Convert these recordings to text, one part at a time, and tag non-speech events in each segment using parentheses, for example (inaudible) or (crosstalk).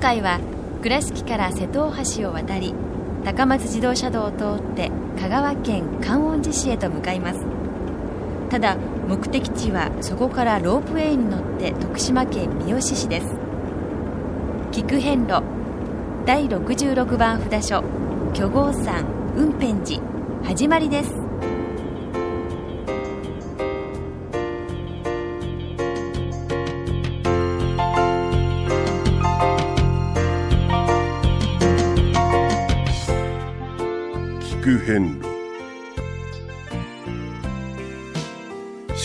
回は倉敷から瀬戸大橋を渡り高松自動車道を通って香川県観音寺市へと向かいます。ただ目的地はそこからロープウェイに乗って徳島県三好市です。菊遍路第66番札所巨豪山雲辺寺始まりです。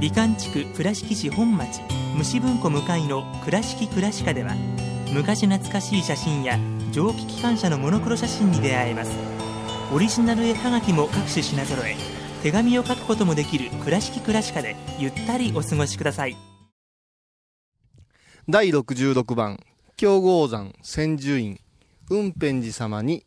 美観地区倉敷市本町虫文庫向かいの「倉敷倉歯科」では昔懐かしい写真や蒸気機関車のモノクロ写真に出会えます。オリジナル絵はがきも各種品揃え手紙を書くこともできる「倉敷倉歯科」でゆったりお過ごしください。第66番京豪山千住院。雲辺寺様にい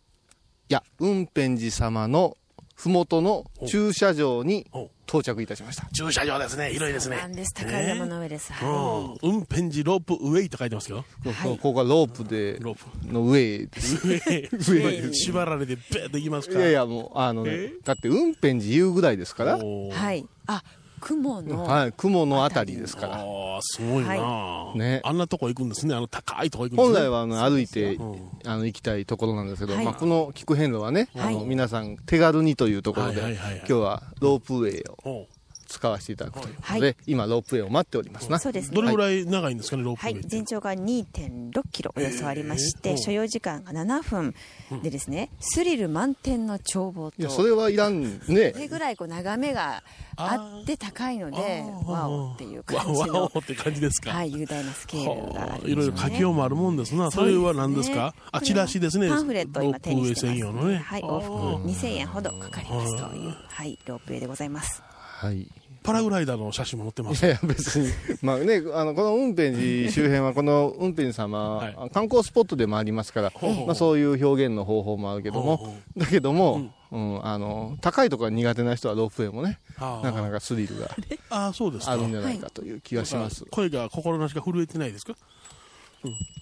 や雲辺寺様の麓の駐車場に到着いたしました駐車場ですね。広いですね。なんです。高い山の上です。うんは。運転時ロープウェイと書いてますけど。こここがロープでロープ。の上です上、上です (laughs) 縛られてベーっていきますかいやいやもうあのねえ？だって雲辺寺言うぐらいですからはい。あ、雲の。はい雲のあたりですから。ああ、すごいな、ね。あんなとこ行くんですね。あの高いとこ行くんですね。本来はあの歩いてうんあの行きたいところなんですけど、はい。まあ、この菊遍路はね、はい。あの皆さん手軽にというところで、はいはいはいはい。今日はロープウェイを使わせていただくということで、はい今ロープウェイを待っておりますな。そうですねど。れぐらい長いんですかね、ロープウはい、ェイって？全長が2.6キロおよそありまして、えー所要時間が7分でですね、スリル満点の眺望と、いや、それはいらんねそ。れぐらいこう眺めがあって高いので、ワオっていう感じのお、(laughs) って感じですか？はい、雄大なスケールがね。いろいろ書きようもあるもんですな。それは何ですか？あ、チラシですね。パンフレットを今手にしてます、ロープウェイ専用のね。はい、往復2000円ほどかかりますという、はい、ロープウェイでございます。はい。パラグライダーの写真も載ってます。いや別に。まあね、あの、この雲辺寺周辺は、この雲辺寺様、はい観光スポットでもありますから、ほうほうまあそういう表現の方法もあるけども、ほうほだけども、うん、あの、高いところが苦手な人はロープウェイもね、なかなかスリルがああ、そうですか。あるんじゃないかという気がします。声が、心なしが震えてないですか？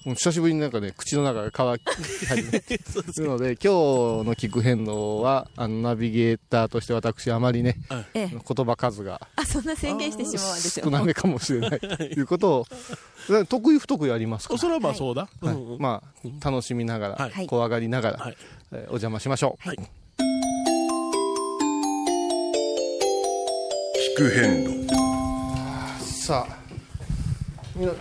もう久しぶりになんかね、口の中が乾き始め (laughs) するので、今日の聞く変動は、あの、ナビゲーターとして私、あまりね、ええ、言葉数があ、そんな宣言してしまうんですよ。少なめかもしれないということを、得意不得意ありますか？それはまあそうだ。まあ、楽しみながら、はい。怖がりながら、お邪魔しましょう。はい。聞く遍路さあ、みんな、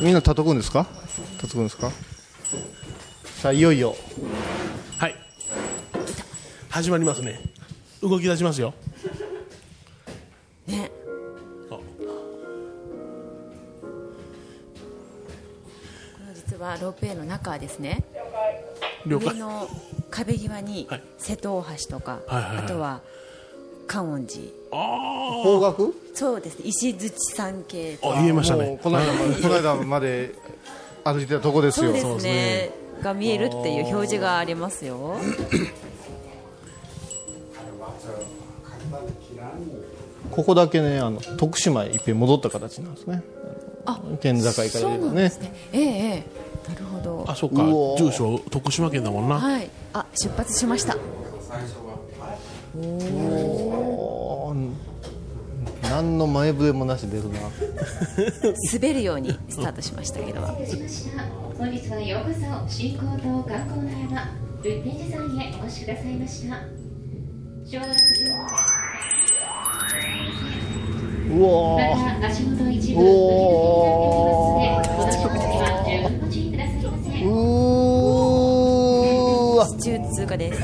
みんな叩くんですか？叩くんですか？さあ、いよいよ、はい。始まりますね。動き出しますよ。ね。あこの実はロープウェイの中はですね、了解。上の壁際にはい瀬戸大橋とか、はいはいはいあとは観音寺。あ方角？そうですね。石槌山系あ言えましたね。この間までこの間まで歩いてたとこですよ。そうですね。が見えるっていう表示がありますよ。ここだけねあの徳島へいっぺん戻った形なんですね。あ県境から言えばね。ね。ええええなるほど。あそっか。うお住所徳島県だもんな。はい。あ出発しました。おー何の前触れもなし出るな。(laughs) 滑るようにスタートしましたけど。本日はようこそ新港と観光の山仏天寺山へお越しくださいました。昭和60うわまた足元一部お浮き出ていますのでこの時は十分ご注意くださいませー。うーわ。地中通過です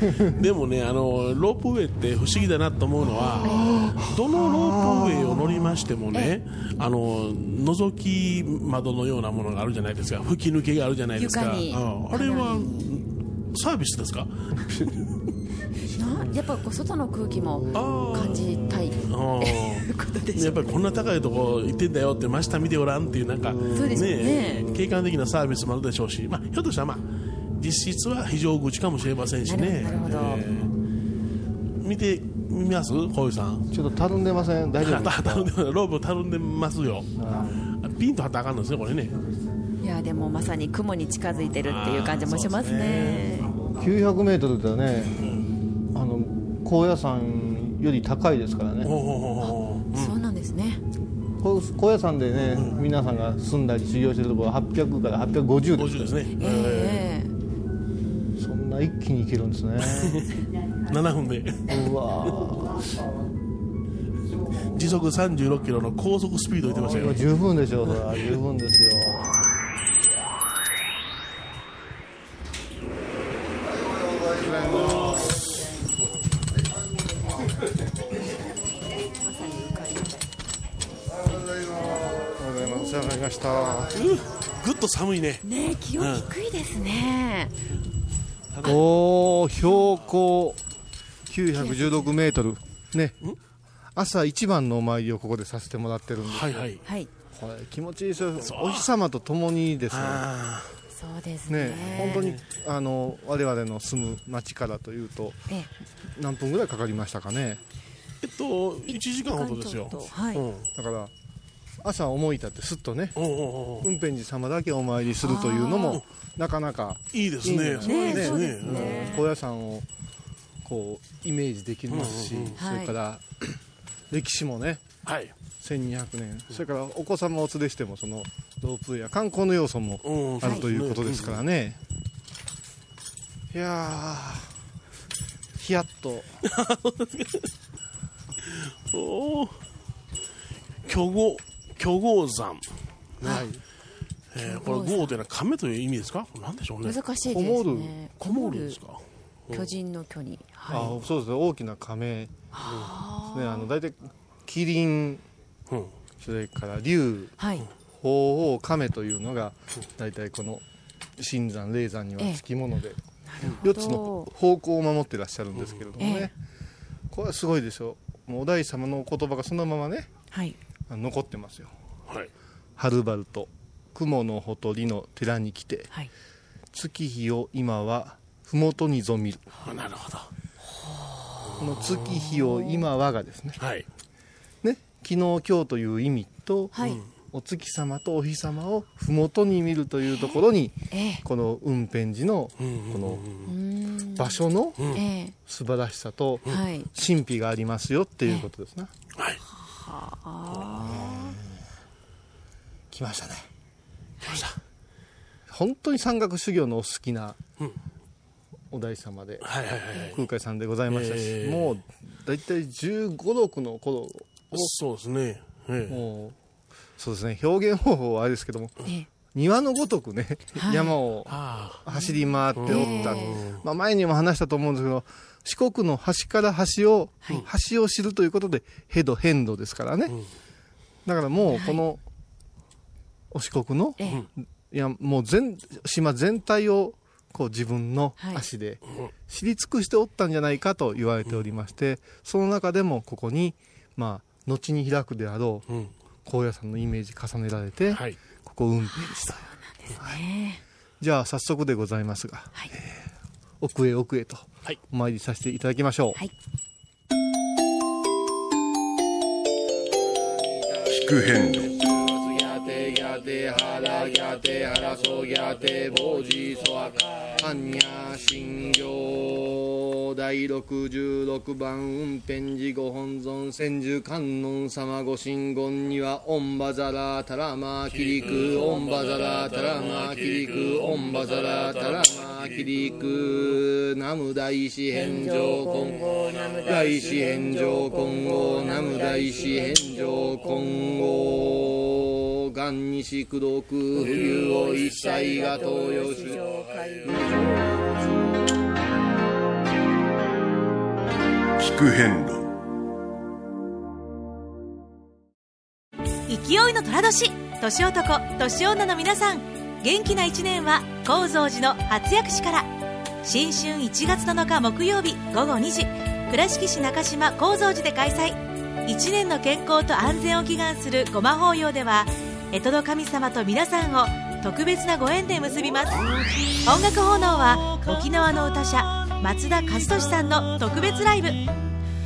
(laughs) でもねあのロープウェイって不思議だなと思うのはどのロープウェイを乗りましてもねあの覗き窓のようなものがあるじゃないですか。吹き抜けがあるじゃないですか。あれはサービスですか？なやっぱこう外の空気も感じたいやっぱりこんな高いとこ行ってんだよって真下見てごらんっていうなんかね。景観的なサービスもあるでしょうし、まあ、ひょっとしたら、まあ、実質は非常口かもしれませんしね。なるほど。なるほどえー。見てみます？小井さん。ちょっとたるんでません？大丈夫？ですかたたるんでロープたるんでますよ。ピンと張ったらあかんのですねこれね。いやでもまさに雲に近づいてるっていう感じもしますね。900メートルではね、あの高野山より高いですからね。そうなんですね。こ高野山でね、皆さんが住んだり修行してるところは800から850です。50ですね、ええそんな一気に行けるんですね。(laughs) 7分でうわ時速36キロの高速スピード言ってましたよ。ー十分でしょうそれは。十分ですよ。おはようございます。お世話になりました。ぐっと寒いね。ねえ気温低いですね、おお標高916メートル。ね。朝一番のお参りをここでさせてもらってるんですはいはい。はい。これ気持ちいいですよ。お日様と共にですねあそうですね。ね。本当にあの我々の住む町からというとえ何分ぐらいかかりましたかね。えっと1時間ほどですよ。はい、うん。だから朝思い立ってすっとね運転寺様だけお参りするというのもなかなかいいですね。高野山をこうイメージできますし、それから、(clears throat) 歴史もねはい。1200年。それからお子様をお連れしてもそのロープウェイや観光の要素もうんあるということですからね、いやーヒヤッと。(laughs) おお巨豪巨豪山。はい。えーこれ豪というのは亀という意味ですか？なんでしょうね。難しいですこもるねこもるんですか？巨人の巨にあはそうですね。大きな亀、ね、あの大体キリンうん。それから竜。いはい。鳳凰亀というのが大体この新山霊山にはつきもので4つの方向を守ってらっしゃるんですけれどもね、ええ。これはすごいでしょもうお大師様のお言葉がそのままねはい残ってますよ。はい。はるばると雲のほとりの寺に来てはい。月日を今は麓にぞみる。あなるほど。この月日を今はがですね。はい。ね昨日今日という意味と、はい。お月様とお日様を麓に見るというところにええ。この雲辺寺のうんこの場所のえ素晴らしさと神秘がありますよっていうことですな。はい来ましたね。来ました。本当に山岳修行のお好きなうんお大師様で空海さんでございましたし、ええ。もう大体1 5 6の頃そうですね。ええ。もうそうですね。表現方法はあれですけどもええ庭のごとくね、はい。山を走り回っておった、えまあ、前にも話したと思うんですけど四国の端から端を、端を知るということでヘド変動ですからね、ん。だからもうこのお四国の、ええ。いやもう全島全体をこう自分の足で知り尽くしておったんじゃないかと言われておりまして、その中でもここに、まあ、後に開くであろう、高野山のイメージ重ねられて、ここを運転した。はいじゃあ早速でございますが、えー奥へ奥へとお参りさせていただきましょう。聞く遍路やてやてはらやてはらそやてぼじそわかはんにゃしんぎょう第66番運転寺ご本尊千手観音様ご神言にはオンバザラタラマキリクオンバザラタラマキリクオンバザラタラマキリクナム大師返上金剛大師返上金剛ナム大師返上金剛元日功徳冬を一切が東洋し聞く遍路勢いの寅年年男年女の皆さん元気な一年は高蔵寺の初薬師から新春1月7日木曜日午後2時倉敷市中島高蔵寺で開催1年の健康と安全を祈願するごま法要では干支の神様と皆さんを特別なご縁で結びます。音楽奉納は沖縄の歌者松田和俊さんの特別ライブ。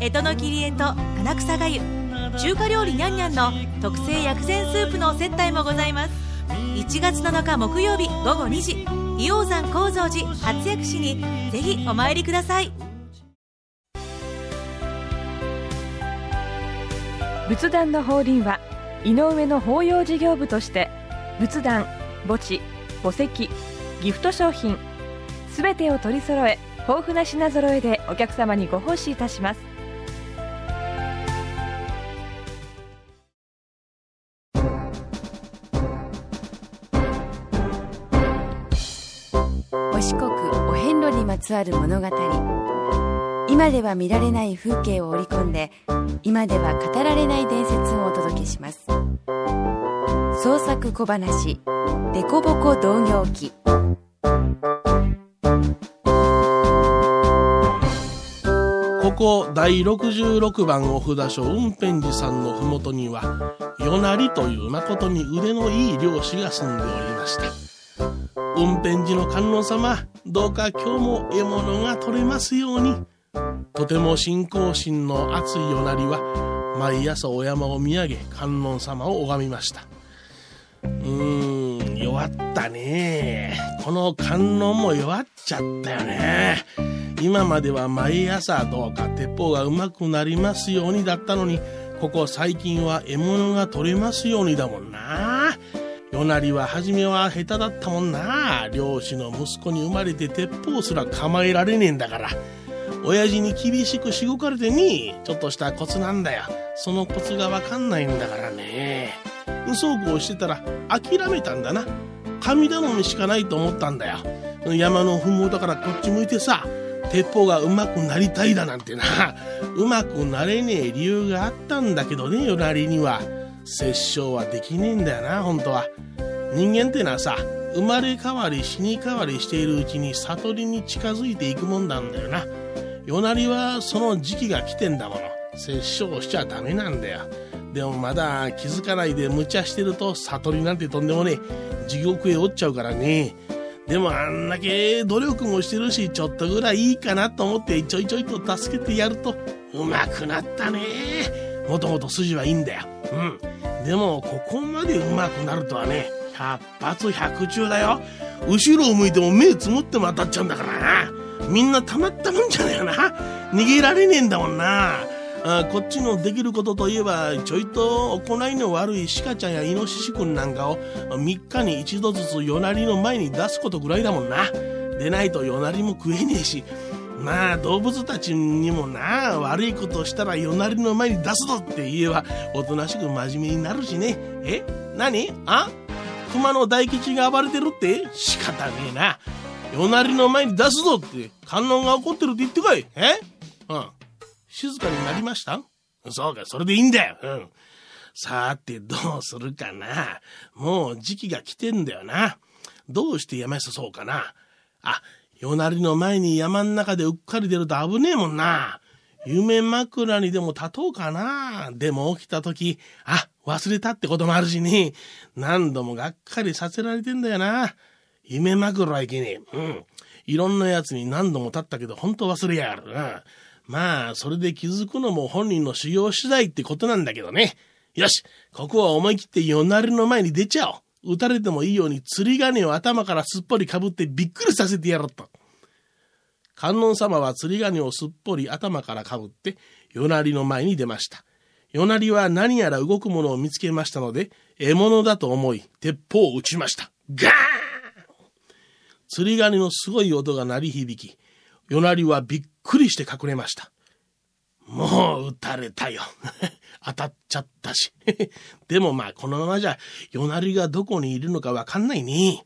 干支の切り絵と七草がゆ中華料理にゃんにゃんの特製薬膳スープの接待もございます。1月7日木曜日午後2時硫黄山高蔵寺初薬師にぜひお参りください。仏壇の法輪は井上の法要事業部として仏壇墓地墓石ギフト商品すべてを取り揃え豊富な品揃えでお客様にご奉仕いたします。お四国お遍路にまつわる物語。今では見られない風景を織り込んで今では語られない伝説を作小話「デコボコ同業記」ここ第66番お札所運転寺さんの麓には与那利という誠に腕のいい漁師が住んでおりました。運転寺の観音様どうか今日も獲物が取れますように。とても信仰心の熱い与那利は毎朝お山を見上げ観音様を拝みました。うーん弱ったね。この観音も弱っちゃったよね。今までは毎朝どうか鉄砲がうまくなりますようにだったのにここ最近は獲物が取れますようにだもんな。与那利は初めは下手だったもんな。漁師の息子に生まれて鉄砲すら構えられねえんだから。親父に厳しくしごかれてねちょっとしたコツなんだよ。そのコツがわかんないんだからね。そうこうしてたら諦めたんだな。神頼みしかないと思ったんだよ。山のふもとからこっち向いてさ鉄砲がうまくなりたいだなんてな。うまくなれねえ理由があったんだけどねよなりには。殺生はできねえんだよな本当は。人間ってのはさ生まれ変わり死に変わりしているうちに悟りに近づいていくもんなんだよな。よなりはその時期が来てんだもの。殺生しちゃダメなんだよ。でもまだ気づかないで無茶してると悟りなんてとんでもねえ。地獄へ落ちちゃうからね。でもあんだけ努力もしてるしちょっとぐらいいいかなと思ってちょいちょいと助けてやるとうまくなったね。もともと筋はいいんだよ。うん。でもここまでうまくなるとはね百発百中だよ。後ろを向いても目つむっても当たっちゃうんだからな。みんなたまったもんじゃねえよな。逃げられねえんだもんな。あこっちのできることといえばちょいと行いの悪い鹿ちゃんやイノシシくんなんかを3日に一度ずつ夜なりの前に出すことぐらいだもんな。でないと夜なりも食えねえし。まあ動物たちにもな悪いことをしたら夜なりの前に出すぞって言えばおとなしく真面目になるしね。え？何？あ？熊の大吉が暴れてるって？仕方ねえな。夜なりの前に出すぞって観音が怒ってるって言ってこい。え？うん。静かになりました？そうか、それでいいんだよ。うん。さて、どうするかな？もう時期が来てんだよな。どうしてやめさそうかな？あ、夜なりの前に山ん中でうっかり出ると危ねえもんな。夢枕にでも立とうかな？でも起きた時、あ、忘れたってこともあるしね。何度もがっかりさせられてんだよな。夢枕はいけねえ。うん。いろんなやつに何度も立ったけど、本当忘れやがる。うん。まあ、それで気づくのも本人の修行次第ってことなんだけどね。よし、ここは思い切って夜なりの前に出ちゃおう。撃たれてもいいように釣り鐘を頭からすっぽりかぶってびっくりさせてやろうと。観音様は釣り鐘をすっぽり頭からかぶって夜なりの前に出ました。夜なりは何やら動くものを見つけましたので、獲物だと思い、鉄砲を撃ちました。ガーン釣り鐘のすごい音が鳴り響き、夜なりはびっくりして隠れました。もう撃たれたよ。(laughs) 当たっちゃったし。(laughs) でもまあこのままじゃ、夜なりがどこにいるのかわかんないね。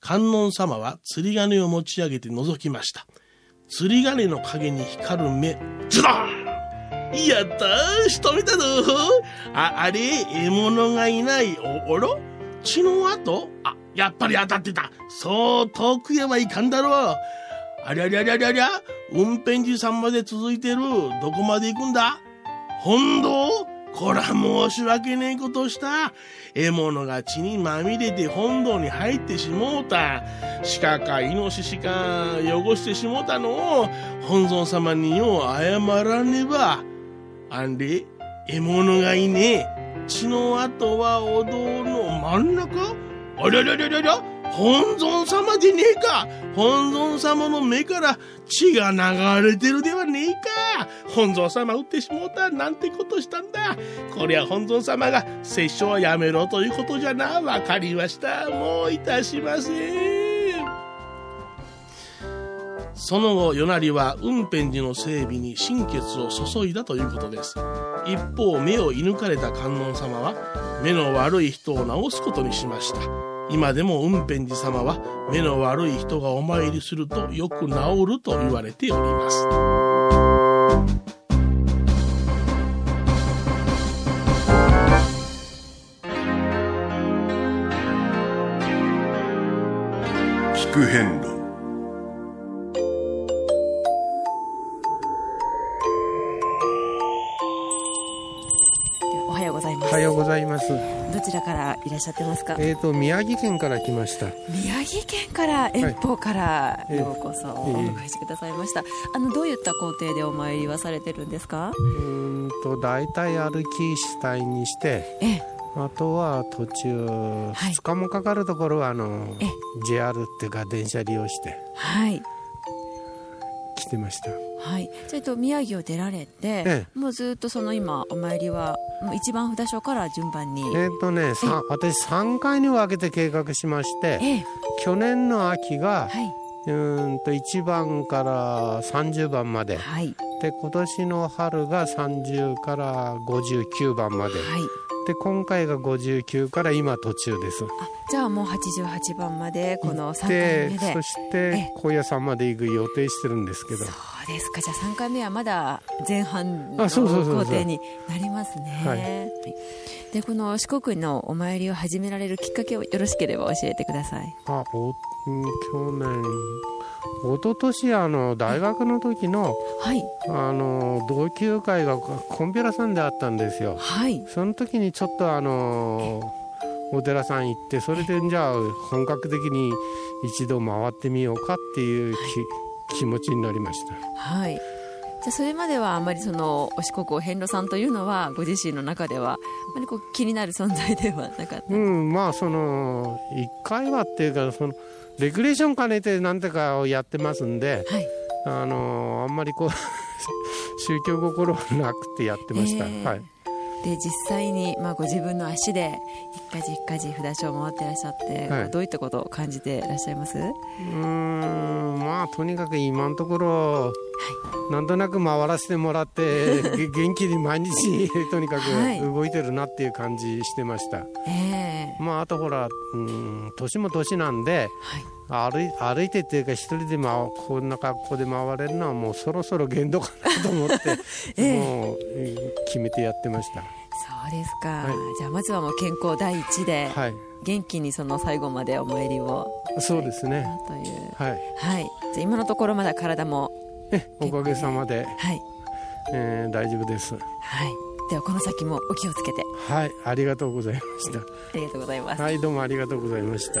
観音様は釣り鐘を持ち上げて覗きました。釣り鐘の影に光る目、ズドンやったー仕留めたぞあ、あれ獲物がいない。お、おろ？血の跡？あ、やっぱり当たってた。そう遠くへはいかんだろう。ありゃりゃりゃりゃりゃ運転寺さんまで続いてる。どこまで行くんだ？本堂こら申し訳ねえことした。獲物が血にまみれて本堂に入ってしもうた。鹿かイノシシか汚してしもうたのを本尊様によう謝らねば。あんで、獲物がいねえ。血の跡はお堂の真ん中？ありゃりゃりゃりゃりゃ本尊様でねえか。本尊様の目から血が流れてるではねえか。本尊様撃ってしもうたなんてことしたんだ。こりゃ本尊様が殺生はやめろということじゃな。わかりました。もういたしません。その後、与那利は運辺寺の整備に心血を注いだということです。一方、目を射抜かれた観音様は、目の悪い人を治すことにしました。今でも運辺寺様は目の悪い人がお参りするとよく治ると言われております。聞く変路からいらっしゃってますか？えっ、ー、と宮城県から来ました。宮城県から遠方からようこそお迎えしてくださいました、あのどういった工程でお参りはされてるんですか？うんと大体歩き主体にして、ええ。あとは途中2日もかかるところはあの JR っていうか電車利用して。はい来てました。はい。それと宮城を出られて、ええ、もうずっとその今お参りは一番札所から順番に。えっ、とね私3回に分けて計画しまして、去年の秋が、はい、うんと1番から30番まで、はい、で今年の春が30から59番まで、はいで今回が59から今途中です。じゃあもう88番までこの3回目で。そして高野山まで行く予定してるんですけど。そうですか。じゃあ3回目はまだ前半の工程になりますね。はい、でこの四国のお参りを始められるきっかけをよろしければ教えてください。あお去年一昨年あの大学の時の,、はい、あの同級会がコンピュラさんであったんですよ、はい、その時にちょっとあのお寺さん行ってそれでじゃあ本格的に一度回ってみようかっていう、はい、気持ちになりました。はい。じゃそれまではあまりそのお四国お遍路さんというのはご自身の中ではあまりこう気になる存在ではなかった。うんまあその一回はっていうかそのレクレーション兼ねて何てかをやってますんで、はい、あのあんまりこう (laughs) 宗教心はなくてやってました。えー、はいで実際に、まあ、ご自分の足で一家事一家事札所を回ってらっしゃって、はい、どういったことを感じていらっしゃいます？うんまあとにかく今のところ、はい、なんとなく回らせてもらって (laughs) 元気に毎日 (laughs) とにかく動いてるなっていう感じしてました、はい、え。ー、まああとほらうん年も年なんで、はい歩い歩いてっていうか一人で、ま、こんな格好で回れるのはもうそろそろ限度かなと思って、(laughs) えもう決めてやってました。そうですか、はい、じゃあまずはもう健康第一で、はい、元気にその最後までお参りをそうですね。という。はい、はい、じゃ今のところまだ体もえおかげさまで、はい。えー、大丈夫です。はい。ではこの先もお気をつけて。はい。ありがとうございました。ありがとうございます。はいどうもありがとうございました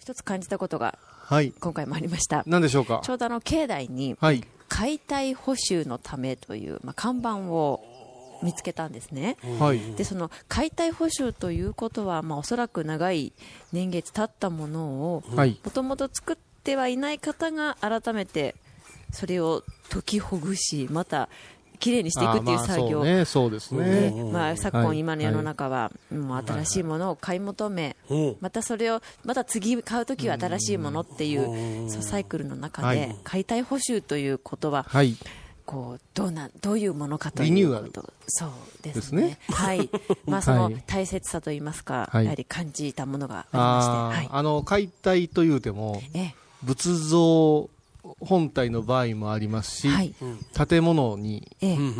一つ感じたことが、はい、今回もありました。何でしょうか？ちょうどあの、境内に、解体補修のためという、まあ、看板を見つけたんですね。はい、で、その解体補修ということは、まあ、おそらく長い年月経ったものを、もともと作ってはいない方が改めて、それを解きほぐし、またきれいにしていくっていう作業、ね、そうですね、まあ、昨今、今の世の中は、もう新しいものを買い求め、またそれをまた次買うときは新しいものっていうサイクルの中で、解体補修ということは、こうどうなどういうものかということ。そうですね。はい。(laughs) まあその大切さといいますか、やはり感じたものがありまして、あの解体というても、仏像本体の場合もありますし、はい、建物に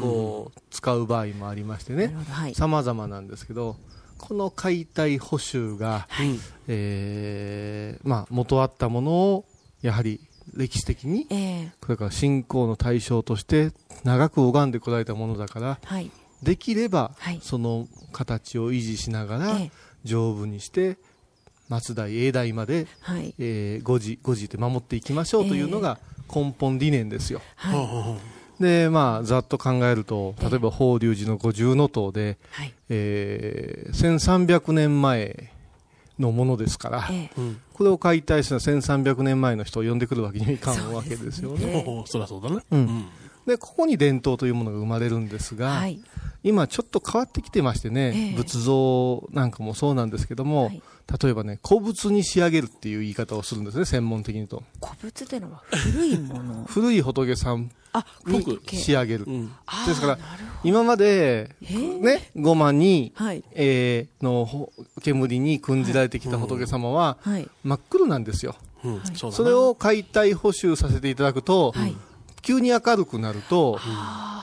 こう使う場合もありましてね、さまざまなんですけど、この解体補修が、はい、えー、まあ、元あったものをやはり歴史的に、えー、これから信仰の対象として長く拝んでこられたものだから、はい、できれば、はい、その形を維持しながら、丈夫にして松代永代まで、はい、えー、5時5時で守っていきましょうというのが根本理念ですよ。えーはい、でまあざっと考えると例えば法隆寺の五重塔で、はい、えー、1300年前のものですから、えー、これを解体するのは1300年前の人を呼んでくるわけにはいかんわけですよね。そりゃそうだね、うん、でここに伝統というものが生まれるんですが、はい、今ちょっと変わってきてましてね、えー、仏像なんかもそうなんですけども、はい、例えばね古仏に仕上げるっていう言い方をするんですね専門的にと。古仏っていうのは古いもの？(laughs) 古い仏さんに仕上げる、うん、ですから今までねごまに、はい、えー、の煙に訓じられてきた仏様は、はい、真っ黒なんですよ、うん、それを解体補修させていただくと、急に明るくなると、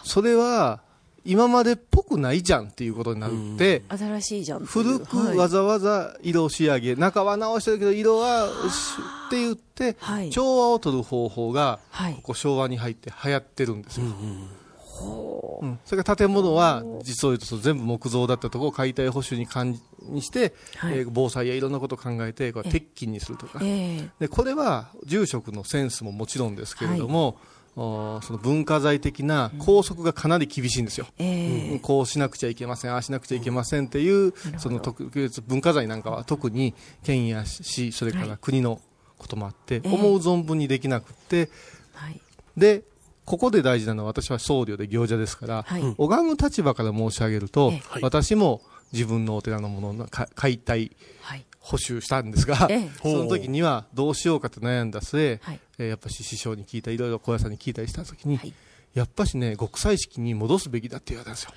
それは今までっぽくないじゃんっていうことになるって、新しいじゃん古くわざわざ色仕上げ、中は直してるけど色はって言って、調和を取る方法が、ここ昭和に入って流行ってるんですよ。うん、それから建物は実を言うと全部木造だったところを解体補修に関にして、はい、えー、防災やいろんなことを考えてこれ鉄筋にするとか、えー、でこれは住職のセンスももちろんですけれども、はいその文化財的な拘束がかなり厳しいんですよ、うん、こうしなくちゃいけません、ああしなくちゃいけませんっていう、その特別文化財なんかは特に県や市、それから国のこともあって、思う存分にできなくて、でここで大事なのは私は僧侶で行者ですから、はい、拝む立場から申し上げると、私も自分のお寺のものの解体、補修したんですが、ええ、その時にはどうしようかと悩んだ末、はい、えー、やっぱし師匠に聞いたいろいろ高野山に聞いたりした時に、はい、やっぱしね極彩式に戻すべきだって言われたんですよ。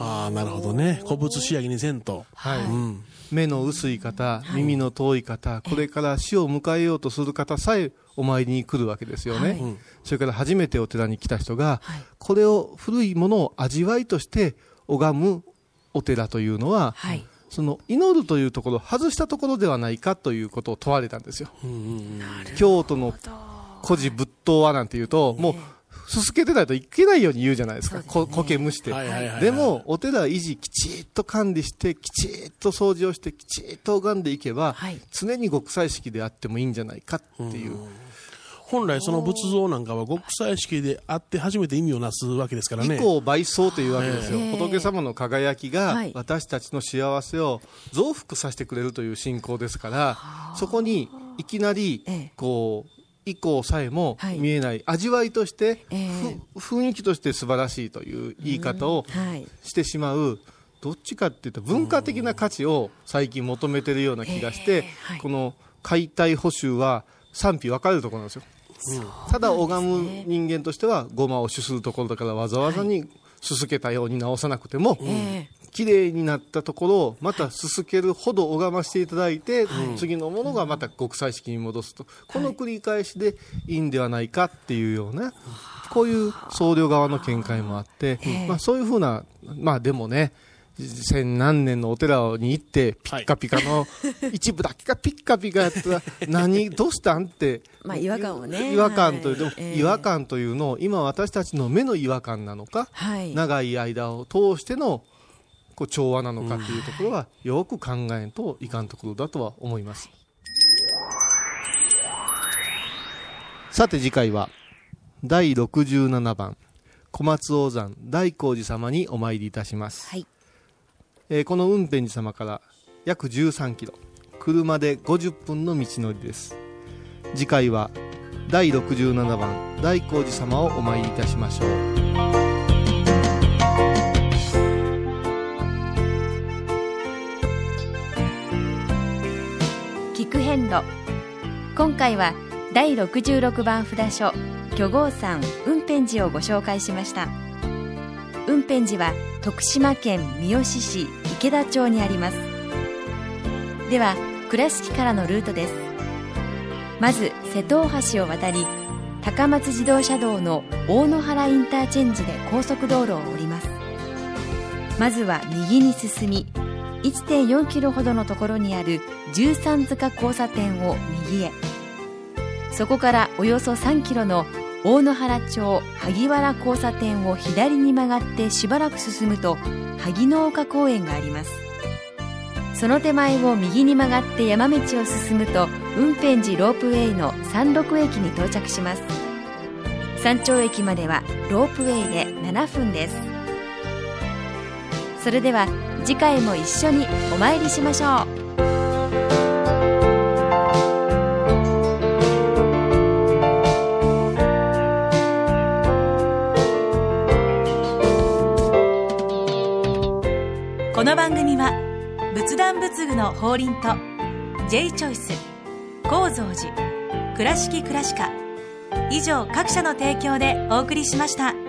ああなるほどね。古物仕上げにせんと、はい、うん、目の薄い方、耳の遠い方、これから死を迎えようとする方さえお参りに来るわけですよね、はい、それから初めてお寺に来た人が、はい、これを古いものを味わいとして拝むお寺というのは、はい、その祈るというところを外したところではないかということを問われたんですよ。京都の古事仏塔はなんていうと、もうすすけてないといけないように言うじゃないですか。こ苔むして。でも、お寺維持きちっと管理して、きちっと掃除をして、きちっと拝んでいけば、はい、常に極彩式であってもいいんじゃないかっていう。本来その仏像なんかは極彩式であって初めて意味をなすわけですからね。以降倍増というわけですよ。仏様の輝きが私たちの幸せを増幅させてくれるという信仰ですから、そこにいきなりこう以降さえも見えない、はい、味わいとして、えー、雰囲気として素晴らしいという言い方をしてしまう、どっちかっていうと文化的な価値を最近求めてるような気がして、はい、この解体補修は賛否分かれるところなんですよ。うん、ただ拝む人間としてはごまを主するところだからわざわざにすすけたように直さなくても、綺麗になったところをまたすすけるほど拝ましていただいて、はい、次のものがまた国際式に戻すと、この繰り返しでいいんではないかっていうような、こういう僧侶側の見解もあって、まあ、そういうふうな、まあでもね、千何年のお寺に行って、ピッカピカの、一部だけがピッカピカやった。ら、何、どうしたんって、(laughs) まあ、違和感をね。違和感という、違和感というのを、今私たちの目の違和感なのか、長い間を通してのこう調和なのかっていうところは、よく考えんといかんところだとは思います。さて次回は、第67番、小松王山大光寺様にお参りいたします。はいえー、この運辺寺様から約13キロ車で50分の道のりです。次回は第67番大光寺様をお参りいたしましょう。聞く遍路。今回は第66番札所巨豪山運辺寺をご紹介しました。運辺寺は徳島県三好市池田町にあります。では倉敷からのルートです。まず瀬戸大橋を渡り高松自動車道の大野原インターチェンジで高速道路を降ります。まずは右に進み1.4キロほどのところにある十三塚交差点を右へ。そこからおよそ3キロの大野原町萩原交差点を左に曲がってしばらく進むと萩の丘公園があります。その手前を右に曲がって山道を進むと雲辺寺ロープウェイの山麓駅に到着します。山頂駅まではロープウェイで7分です。それでは次回も一緒にお参りしましょう。の番組は仏壇仏具の法輪と J チョイス構造寺倉敷倉歯科以上各社の提供でお送りしました。